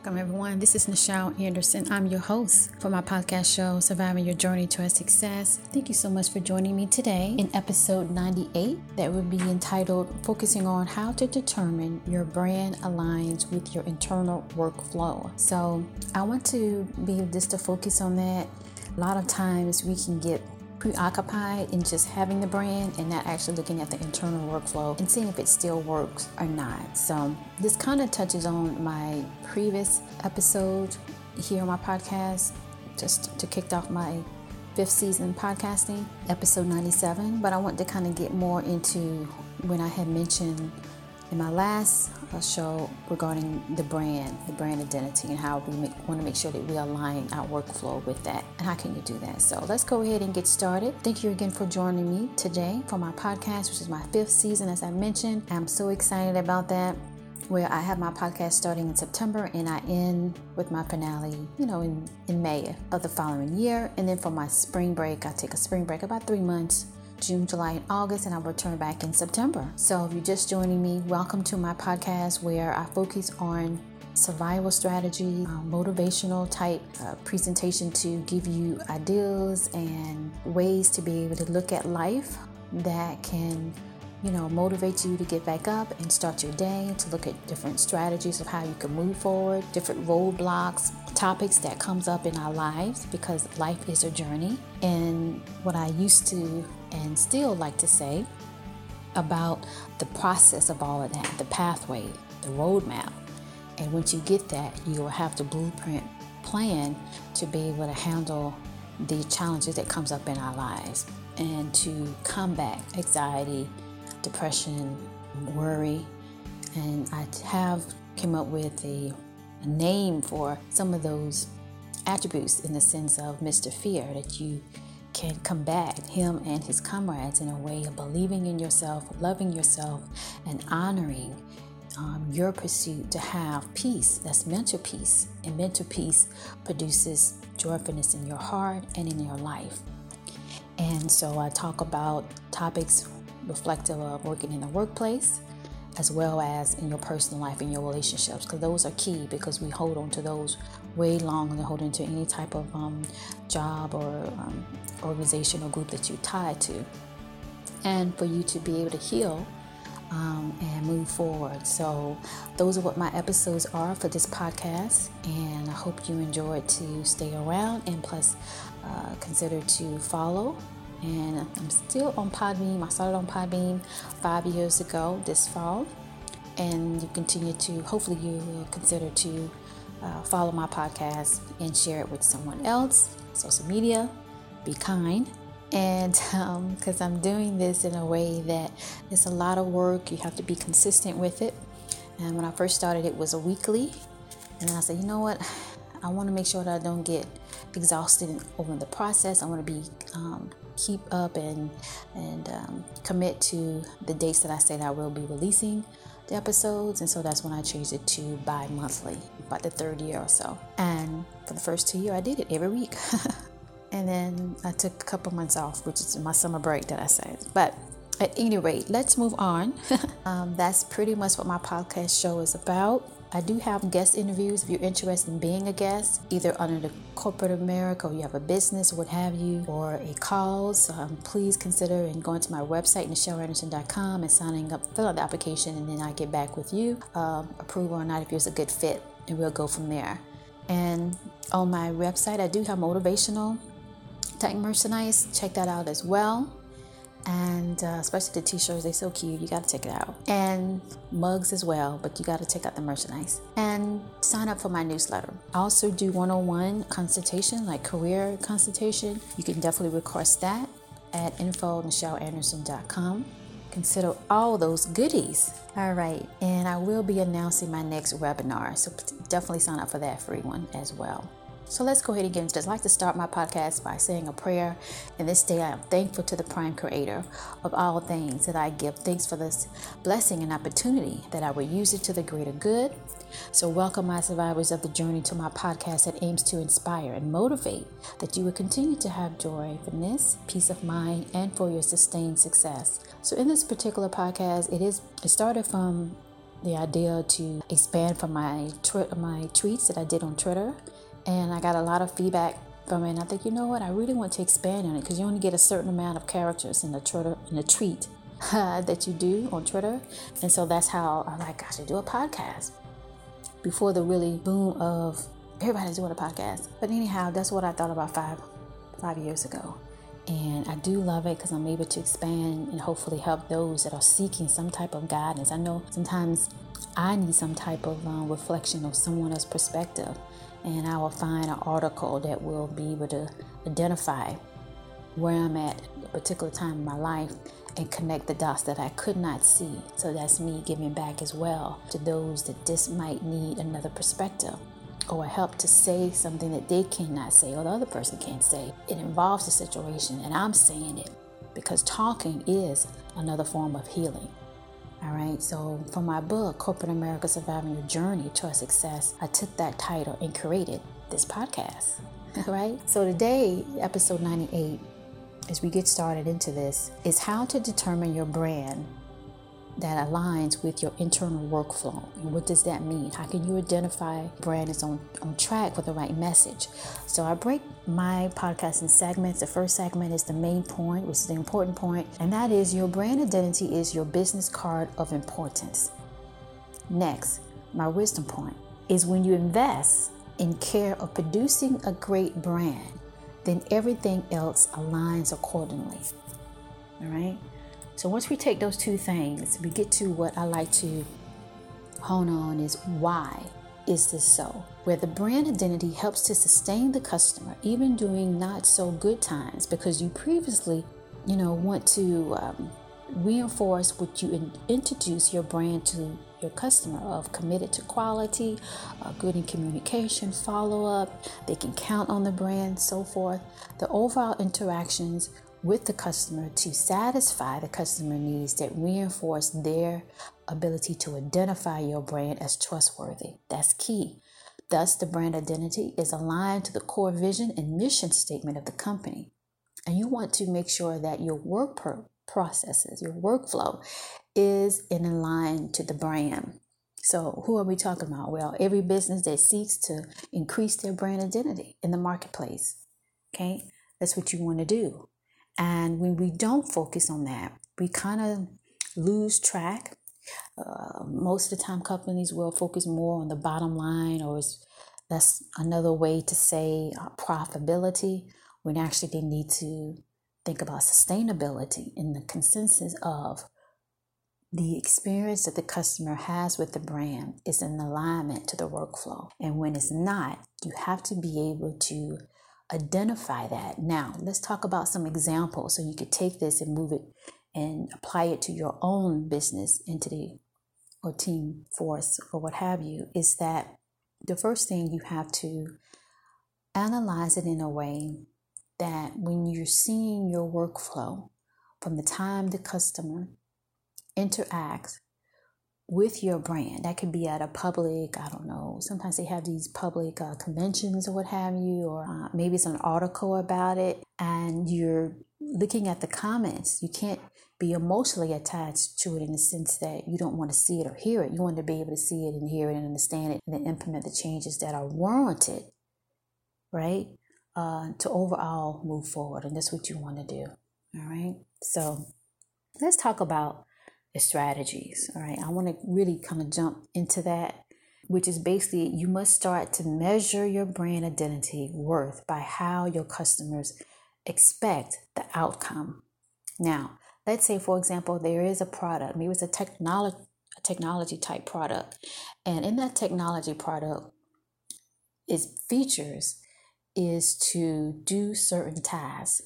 Welcome, everyone. This is Nichelle Anderson. I'm your host for my podcast show, Surviving Your Journey to a Success. Thank you so much for joining me today in episode 98 that will be entitled Focusing on How to Determine Your Brand Aligns with Your Internal Workflow. So, I want to be just to focus on that. A lot of times we can get preoccupied in just having the brand and not actually looking at the internal workflow and seeing if it still works or not. So, this kind of touches on my previous episode here on my podcast, just to kick off my fifth season podcasting, episode 97. But I want to kind of get more into when I had mentioned in my last uh, show regarding the brand, the brand identity, and how we make, want to make sure that we align our workflow with that. And how can you do that? So let's go ahead and get started. Thank you again for joining me today for my podcast, which is my fifth season, as I mentioned. I'm so excited about that. Where I have my podcast starting in September and I end with my finale, you know, in, in May of the following year. And then for my spring break, I take a spring break about three months June, July, and August, and I'll return back in September. So if you're just joining me, welcome to my podcast where I focus on survival strategy, uh, motivational type uh, presentation to give you ideas and ways to be able to look at life that can you know, motivate you to get back up and start your day, to look at different strategies of how you can move forward, different roadblocks, topics that comes up in our lives because life is a journey. And what I used to and still like to say about the process of all of that, the pathway, the roadmap. And once you get that, you will have the blueprint plan to be able to handle the challenges that comes up in our lives and to combat anxiety, depression, worry. And I have came up with a, a name for some of those attributes in the sense of Mr. Fear that you can combat him and his comrades in a way of believing in yourself, loving yourself, and honoring um, your pursuit to have peace. That's mental peace. And mental peace produces joyfulness in your heart and in your life. And so I talk about topics reflective of working in the workplace as well as in your personal life and your relationships because those are key because we hold on to those way longer than holding to any type of um, job or um, organization or group that you're tied to and for you to be able to heal um, and move forward. So, those are what my episodes are for this podcast, and I hope you enjoyed to stay around and plus uh, consider to follow and I'm still on Podbean. I started on Podbean five years ago this fall, and you continue to. Hopefully, you will consider to uh, follow my podcast and share it with someone else. Social media, be kind, and because um, I'm doing this in a way that it's a lot of work, you have to be consistent with it. And when I first started, it was a weekly, and I said, you know what, I want to make sure that I don't get exhausted over the process. I want to be um, keep up and and um, commit to the dates that I say that I will be releasing the episodes, and so that's when I changed it to bi-monthly, about the third year or so. And for the first two years, I did it every week, and then I took a couple months off, which is my summer break that I said. But at any rate, let's move on. um, that's pretty much what my podcast show is about. I do have guest interviews if you're interested in being a guest, either under the corporate America or you have a business what have you, or a cause. Um, please consider and going to my website, NichelleAnderson.com, and signing up, fill out the application, and then I get back with you, um, approval or not, if it's a good fit, and we'll go from there. And on my website, I do have motivational type merchandise. Check that out as well and uh, especially the t-shirts they're so cute. You got to check it out. And mugs as well but you got to check out the merchandise. And sign up for my newsletter. I also do one-on-one consultation like career consultation. You can definitely request that at info nichelleanderson.com consider all those goodies. All right. And i will be announcing my next webinar so definitely sign up for that free one as well so let's go ahead and. I'd like to start my podcast by saying a prayer. And this day I am thankful to the prime creator of all things that I give thanks for this blessing and opportunity that I will use it to the greater good. So welcome my survivors of the journey to my podcast that aims to inspire and motivate that you will continue to have joy, finesse, peace of mind, and for your sustained success. So in this particular podcast, it is it started from the idea to expand from my tw- my tweets that I did on Twitter, and I got a lot of feedback from it. And I think you know what, I really want to expand on it because you only get a certain amount of characters in the Twitter in a tweet that you do on Twitter, and so that's how I'm like I should do a podcast before the really boom of everybody's doing a podcast. But anyhow, that's what I thought about five five years ago. And I do love it because I'm able to expand and hopefully help those that are seeking some type of guidance. I know sometimes I need some type of um, reflection of someone else's perspective, and I will find an article that will be able to identify where I'm at a particular time in my life and connect the dots that I could not see. So that's me giving back as well to those that this might need another perspective or help to say something that they cannot say or the other person can't say. It involves a situation, and I'm saying it because talking is another form of healing. All right, so for my book, Corporate America Surviving Your Journey to Success, I took that title and created this podcast. All right, so today, episode 98, as we get started into this, is how to determine your brand that aligns with your internal workflow. And what does that mean? How can you identify brand is on, on track with the right message? So I break my podcast in segments. The first segment is the main point, which is the important point, and that is your brand identity is your business card of importance. Next, my wisdom point is when you invest in care of producing a great brand, then everything else aligns accordingly. All right. So once we take those two things, we get to what I like to hone on is why is this so? Where the brand identity helps to sustain the customer even during not so good times because you previously, you know, want to um, reinforce what you in, introduce your brand to your customer of committed to quality, uh, good in communication, follow up, they can count on the brand, so forth. The overall interactions with the customer to satisfy the customer needs that reinforce their ability to identify your brand as trustworthy. That's key. Thus, the brand identity is aligned to the core vision and mission statement of the company. And you want to make sure that your work processes, your workflow is in line to the brand. So, who are we talking about? Well, every business that seeks to increase their brand identity in the marketplace. Okay, that's what you want to do. And when we don't focus on that, we kind of lose track. Uh, most of the time, companies will focus more on the bottom line, or that's another way to say uh, profitability, when actually they need to think about sustainability in the consensus of the experience that the customer has with the brand is in alignment to the workflow. And when it's not, you have to be able to identify that. Now, let's talk about some examples so you could take this and move it and apply it to your own business, entity, or team force, or what have you. Is that the first thing you have to analyze it in a way that when you're seeing your workflow from the time the customer interacts with your brand. That could be at a public, I don't know, sometimes they have these public uh, conventions or what have you, or uh, maybe it's an article about it, and you're looking at the comments. You can't be emotionally attached to it in the sense that you don't want to see it or hear it. You want to be able to see it and hear it and understand it and then implement the changes that are warranted, right? Uh, to overall move forward. And that's what you want to do. All right. So let's talk about strategies. All right, I want to really kind of jump into that, which is basically you must start to measure your brand identity worth by how your customers expect the outcome. Now, let's say, for example, there is a product, maybe it's a technology technology type product, and in that technology product, its features is to do certain tasks.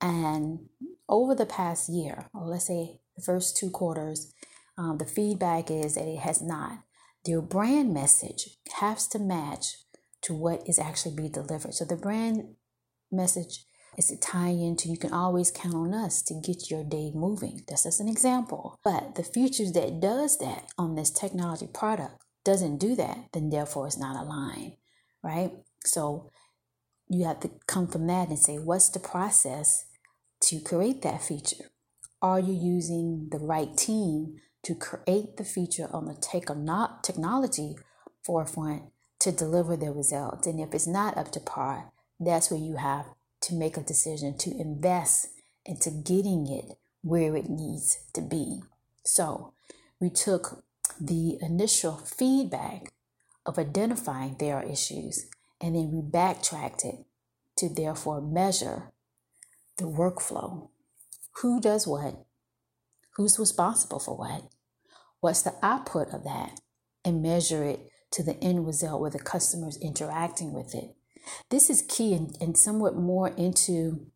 And over the past year, or let's say the first two quarters, um, the feedback is that it has not. Your brand message has to match to what is actually being delivered. So the brand message is to tie into you can always count on us to get your day moving. That's just an example. But the features that does that on this technology product doesn't do that, then therefore it's not aligned, right? So you have to come from that and say, what's the process to create that feature? Are you using the right team to create the feature on the take or not technology forefront to deliver the results. And if it's not up to par, that's where you have to make a decision to invest into getting it where it needs to be. So we took the initial feedback of identifying there are issues and then we backtracked it to therefore measure the workflow. Who does what? Who's responsible for what? What's the output of that? And measure it to the end result where the customer's interacting with it. This is key and, and somewhat more into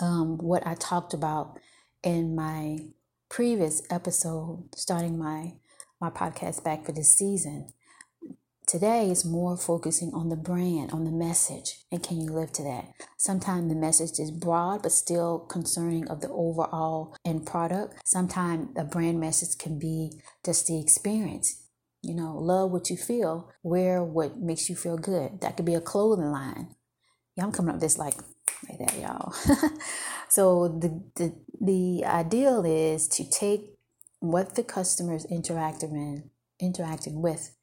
um, what I talked about in my previous episode, starting my my podcast back for this season. Today is more focusing on the brand, on the message, and can you live to that? Sometimes the message is broad but still concerning of the overall end product. Sometimes a brand message can be just the experience. You know, love what you feel, wear what makes you feel good. That could be a clothing line. Yeah, I'm coming up this like like that, y'all. so the, the the ideal is to take what the customer is interacting interacting with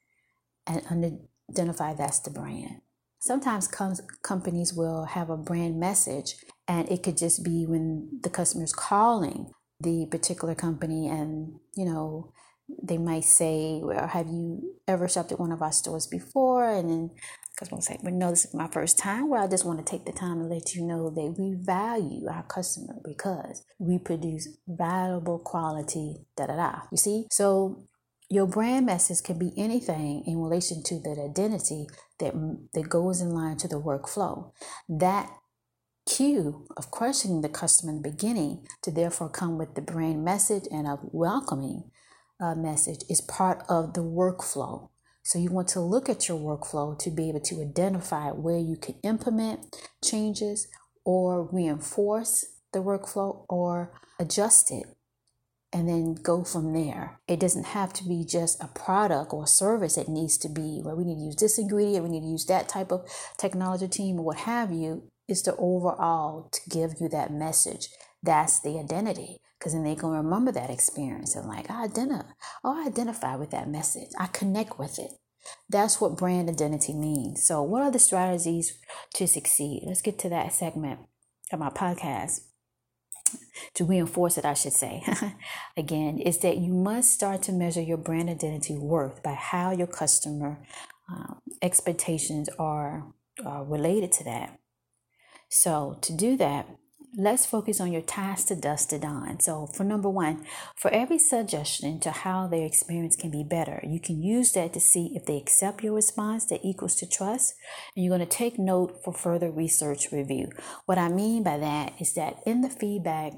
and identify that's the brand. Sometimes com- companies will have a brand message, and it could just be when the customer's calling the particular company, and you know they might say, "Well, have you ever shopped at one of our stores before?" And then customer will say, "Well, no, this is my first time." Well, I just want to take the time to let you know that we value our customer because we produce valuable quality. Da da da. You see, so your brand message can be anything in relation to that identity that, that goes in line to the workflow. That cue of questioning the customer in the beginning to therefore come with the brand message and a welcoming uh, message is part of the workflow. So you want to look at your workflow to be able to identify where you can implement changes or reinforce the workflow or adjust it and then go from there. It doesn't have to be just a product or service. It needs to be where we need to use this ingredient, we need to use that type of technology team or what have you. Is the overall to give you that message. That's the identity. Because then going to remember that experience and like, I identify, oh, I identify with that message. I connect with it. That's what brand identity means. So, what are the strategies to succeed? Let's get to that segment of my podcast to reinforce it, I should say, again, is that you must start to measure your brand identity worth by how your customer um, expectations are, are related to that. So, to do that, let's focus on your task to dust it on. So, for number one, for every suggestion to how their experience can be better, you can use that to see if they accept your response that equals to trust. And you're going to take note for further research review. What I mean by that is that in the feedback,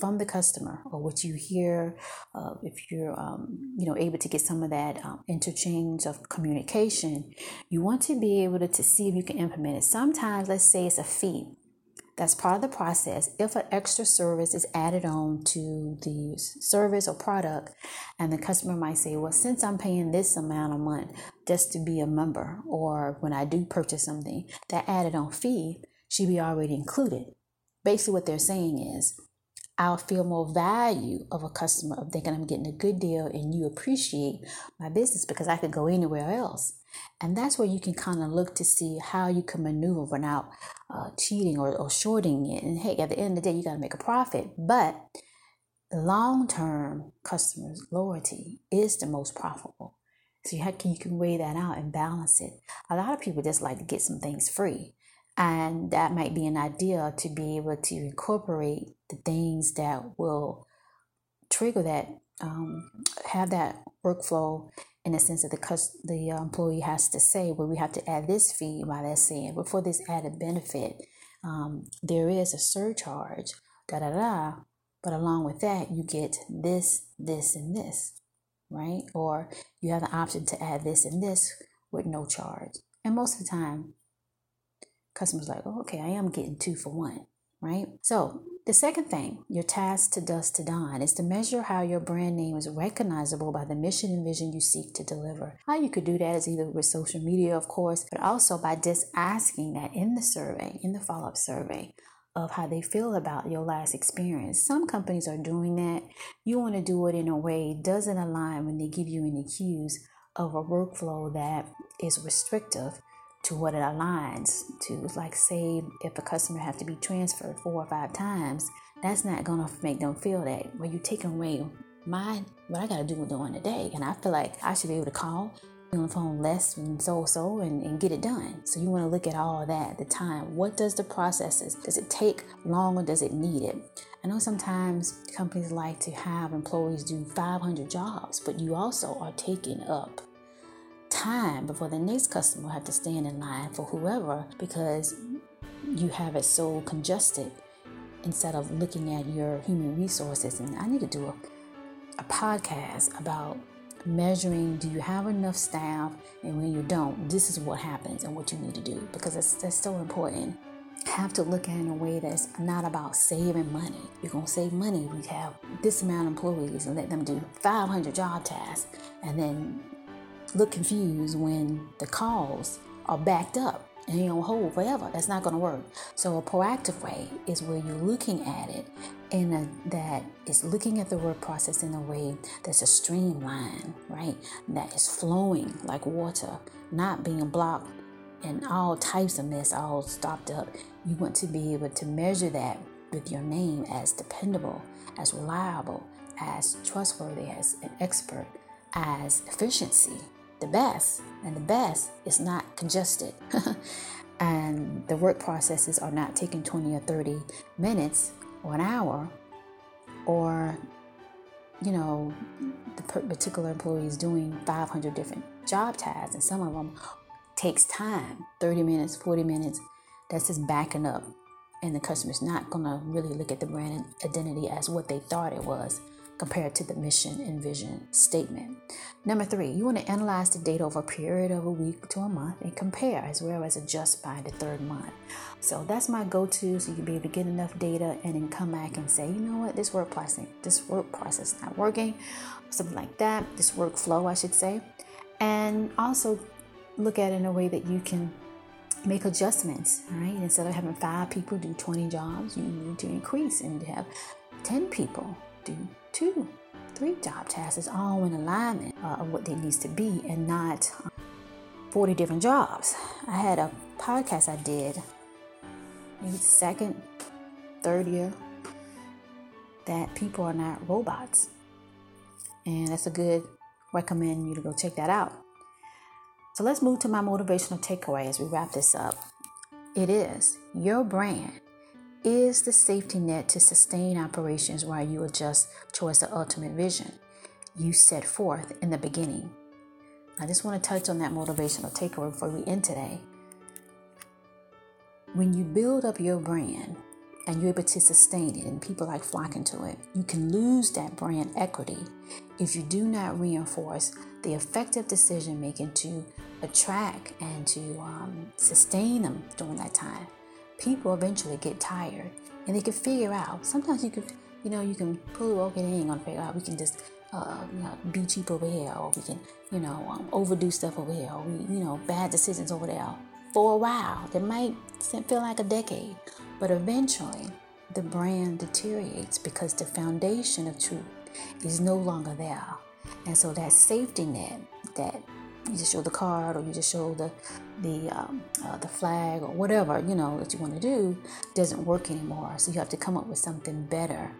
from the customer or what you hear uh, if you're um, you know able to get some of that um, interchange of communication you want to be able to, to see if you can implement it sometimes let's say it's a fee that's part of the process. If an extra service is added on to the service or product, and the customer might say, Well, since I'm paying this amount a month just to be a member, or when I do purchase something, that added on fee should be already included. Basically, what they're saying is, I'll feel more value of a customer of thinking I'm getting a good deal and you appreciate my business because I could go anywhere else. And that's where you can kind of look to see how you can maneuver without uh, cheating or, or shorting it. And hey, at the end of the day, you got to make a profit. But long term customers' loyalty is the most profitable. So you, have, you can weigh that out and balance it. A lot of people just like to get some things free. And that might be an idea to be able to incorporate the things that will trigger that, um, have that workflow in the sense that the the uh, employee has to say, well, we have to add this fee by that saying, but for this added benefit, um, there is a surcharge, da da da. But along with that, you get this, this, and this, right? Or you have the option to add this and this with no charge. And most of the time, customers like, oh, okay, I am getting two for one, right? So the second thing, your task to dust to dawn, is to measure how your brand name is recognizable by the mission and vision you seek to deliver. How you could do that is either with social media, of course, but also by just asking that in the survey, in the follow up survey, of how they feel about your last experience. Some companies are doing that. You want to do it in a way doesn't align when they give you any cues of a workflow that is restrictive to what it aligns to. Like say if a customer has to be transferred four or five times, that's not gonna make them feel that. Well, you take away my what I gotta do during the day, and I feel like I should be able to call on the phone less and so so and, and get it done. So you want to look at all that, the time. What does the processes? Does it take long or does it need it? I know sometimes companies like to have employees do 500 jobs, but you also are taking up time before the next customer have to stand in line for whoever because you have it so congested instead of looking at your human resources. And I need to do a, a podcast about measuring do you have enough staff? And when you don't this is what happens and what you need to do because that's, that's so important. Have to look at it in a way that's not about saving money. You're going to save money if we have this amount of employees and let them do 500 job tasks and then look confused when the calls are backed up and you're on hold forever. That's not going to work. So a proactive way is where you're looking at it and that is looking at the work process in a way that's a streamline, right? That is flowing like water, not being blocked and all types of mess all stopped up. You want to be able to measure that with your name as dependable, as reliable, as trustworthy, as an expert, as efficiency, the best. And the best is not congested. and the work processes are not taking 20 or 30 minutes or an hour or you know the particular employee is doing 500 different job tasks and some of them takes time 30 minutes 40 minutes that's just backing up and the customer's not to really look at the brand identity as what they thought it was compared to the mission and vision statement. Number three, you want to analyze the data over a period of a week to a month and compare as well as adjust by the third month. So that's my go-to so you can be able to get enough data and then come back and say, you know what, this work process, this work process is not working, something like that, this workflow, I should say. And also look at it in a way that you can make adjustments, right? Instead of having five people do 20 jobs, you need to increase and have 10 people do two, three job tasks, is all in alignment uh, of what they needs to be and not 40 different jobs. I had a podcast I did, maybe second, third year, that people are not robots. And that's a good recommend you to go check that out. So let's move to my motivational takeaway as we wrap this up. It is your brand is the safety net to sustain operations while you adjust towards the ultimate vision you set forth in the beginning. I just want to touch on that motivational takeaway before we end today. When you build up your brand and you're able to sustain it and people like flocking to it, you can lose that brand equity if you do not reinforce the effective decision making to attract and to um, sustain them during that time people eventually get tired and they can figure out. Sometimes you can, you know, you can pull okay, they ain't gonna figure out. We can just, uh, you know, be cheap over here, or we can, you know, um, overdo stuff over here, or we, you know, bad decisions over there. For a while, it might feel like a decade, but eventually, the brand deteriorates because the foundation of truth is no longer there, and so that safety net that you just show the card or you just show the the um, uh, the flag or whatever you know that you want to do doesn't work anymore. So you have to come up with something better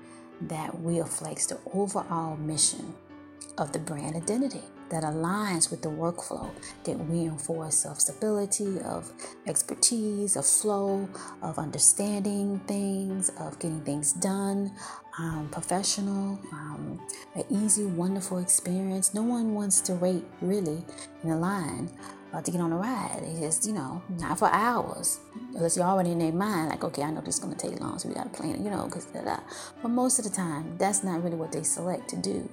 that reflects the overall mission of the brand identity that aligns with the workflow that reinforce of stability, of expertise, of flow, of understanding things, of getting things done, um, professional, um, an easy, wonderful experience. No one wants to wait really in a line uh, to get on a ride. They just, you know, not for hours. Unless you're already in their mind, like, okay, I know this is going to take long, so we got to plan it, you know, because But most of the time, that's not really what they select to do.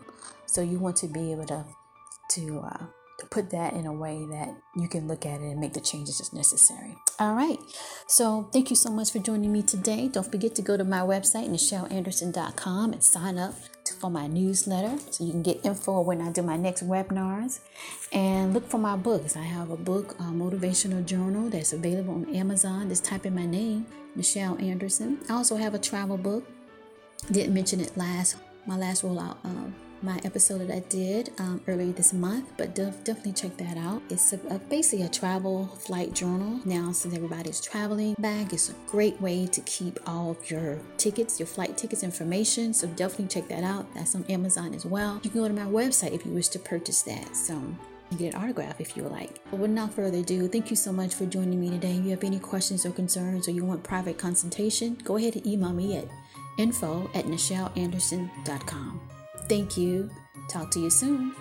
So you want to be able to to uh, put that in a way that you can look at it and make the changes as necessary. All right. So thank you so much for joining me today. Don't forget to go to my website, NichelleAnderson.com, and sign up to, for my newsletter so you can get info when I do my next webinars. And look for my books. I have a book, a motivational journal that's available on Amazon. Just type in my name Nichelle Anderson. I also have a travel book. Didn't mention it last my last rollout um, my episode that I did um, earlier this month, but def- definitely check that out. It's a, a, basically a travel flight journal. Now, since everybody's traveling back, it's a great way to keep all of your tickets, your flight tickets information. So definitely check that out. That's on Amazon as well. You can go to my website if you wish to purchase that. So you get an autograph if you would like. But without further ado, thank you so much for joining me today. If you have any questions or concerns or you want private consultation, go ahead and email me at info at nichelleanderson.com. Thank you. Talk to you soon.